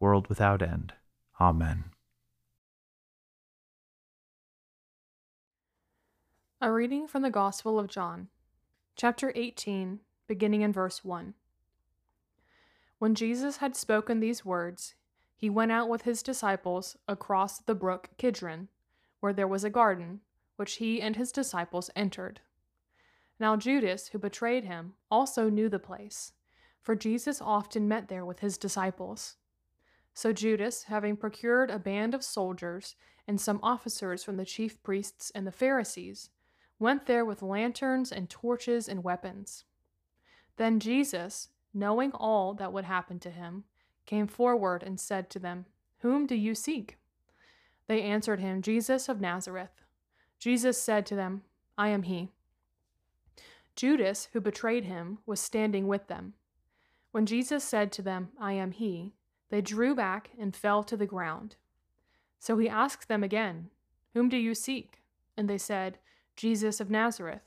world without end. Amen. A reading from the Gospel of John, chapter 18, beginning in verse 1. When Jesus had spoken these words, he went out with his disciples across the brook Kidron, where there was a garden, which he and his disciples entered. Now Judas, who betrayed him, also knew the place, for Jesus often met there with his disciples. So Judas, having procured a band of soldiers and some officers from the chief priests and the Pharisees, went there with lanterns and torches and weapons. Then Jesus, knowing all that would happen to him, came forward and said to them, Whom do you seek? They answered him, Jesus of Nazareth. Jesus said to them, I am he. Judas, who betrayed him, was standing with them. When Jesus said to them, I am he, they drew back and fell to the ground. So he asked them again, Whom do you seek? And they said, Jesus of Nazareth.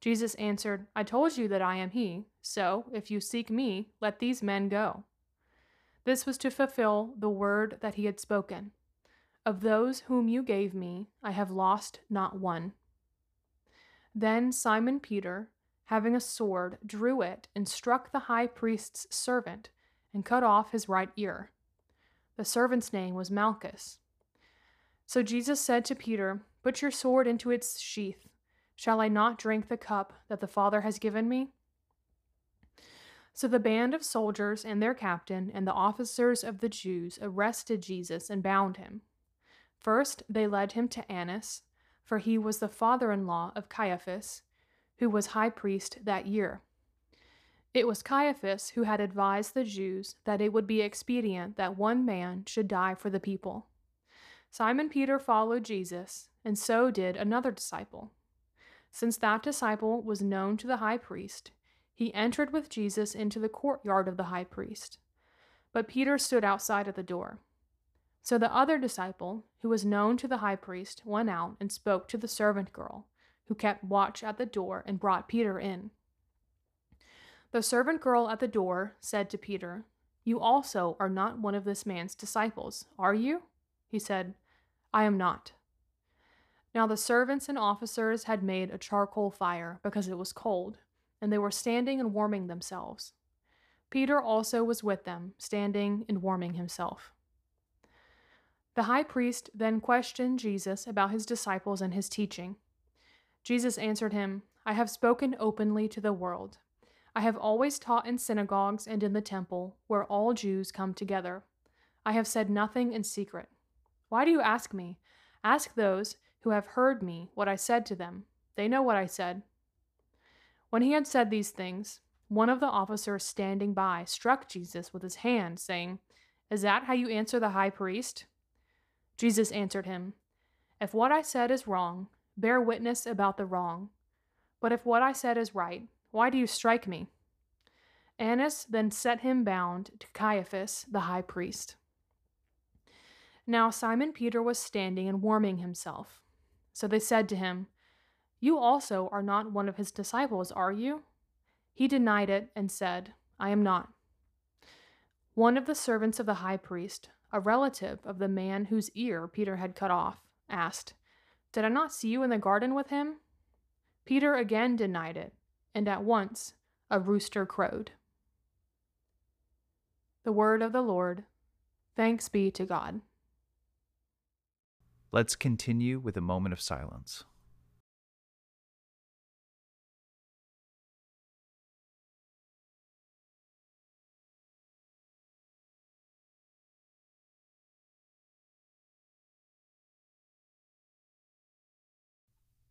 Jesus answered, I told you that I am he, so if you seek me, let these men go. This was to fulfill the word that he had spoken Of those whom you gave me, I have lost not one. Then Simon Peter, having a sword, drew it and struck the high priest's servant and cut off his right ear. The servant's name was Malchus. So Jesus said to Peter, Put your sword into its sheath. Shall I not drink the cup that the Father has given me? So the band of soldiers and their captain and the officers of the Jews arrested Jesus and bound him. First, they led him to Annas, for he was the father in law of Caiaphas, who was high priest that year. It was Caiaphas who had advised the Jews that it would be expedient that one man should die for the people. Simon Peter followed Jesus, and so did another disciple. Since that disciple was known to the high priest, he entered with Jesus into the courtyard of the high priest. But Peter stood outside at the door. So the other disciple, who was known to the high priest, went out and spoke to the servant girl, who kept watch at the door and brought Peter in. The servant girl at the door said to Peter, You also are not one of this man's disciples, are you? He said, I am not. Now the servants and officers had made a charcoal fire because it was cold, and they were standing and warming themselves. Peter also was with them, standing and warming himself. The high priest then questioned Jesus about his disciples and his teaching. Jesus answered him, I have spoken openly to the world. I have always taught in synagogues and in the temple, where all Jews come together. I have said nothing in secret. Why do you ask me? Ask those who have heard me what I said to them. They know what I said. When he had said these things, one of the officers standing by struck Jesus with his hand, saying, Is that how you answer the high priest? Jesus answered him, If what I said is wrong, bear witness about the wrong. But if what I said is right, why do you strike me? Annas then set him bound to Caiaphas, the high priest. Now Simon Peter was standing and warming himself. So they said to him, You also are not one of his disciples, are you? He denied it and said, I am not. One of the servants of the high priest, a relative of the man whose ear Peter had cut off, asked, Did I not see you in the garden with him? Peter again denied it, and at once a rooster crowed. The word of the Lord. Thanks be to God. Let's continue with a moment of silence.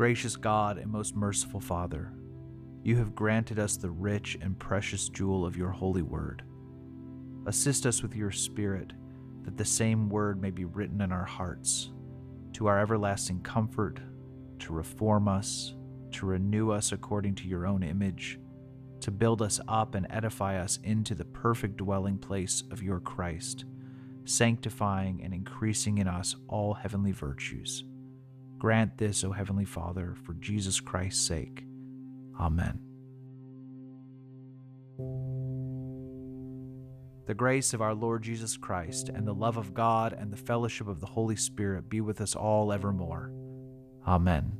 Gracious God and most merciful Father, you have granted us the rich and precious jewel of your holy word. Assist us with your Spirit, that the same word may be written in our hearts, to our everlasting comfort, to reform us, to renew us according to your own image, to build us up and edify us into the perfect dwelling place of your Christ, sanctifying and increasing in us all heavenly virtues. Grant this, O Heavenly Father, for Jesus Christ's sake. Amen. The grace of our Lord Jesus Christ, and the love of God, and the fellowship of the Holy Spirit be with us all evermore. Amen.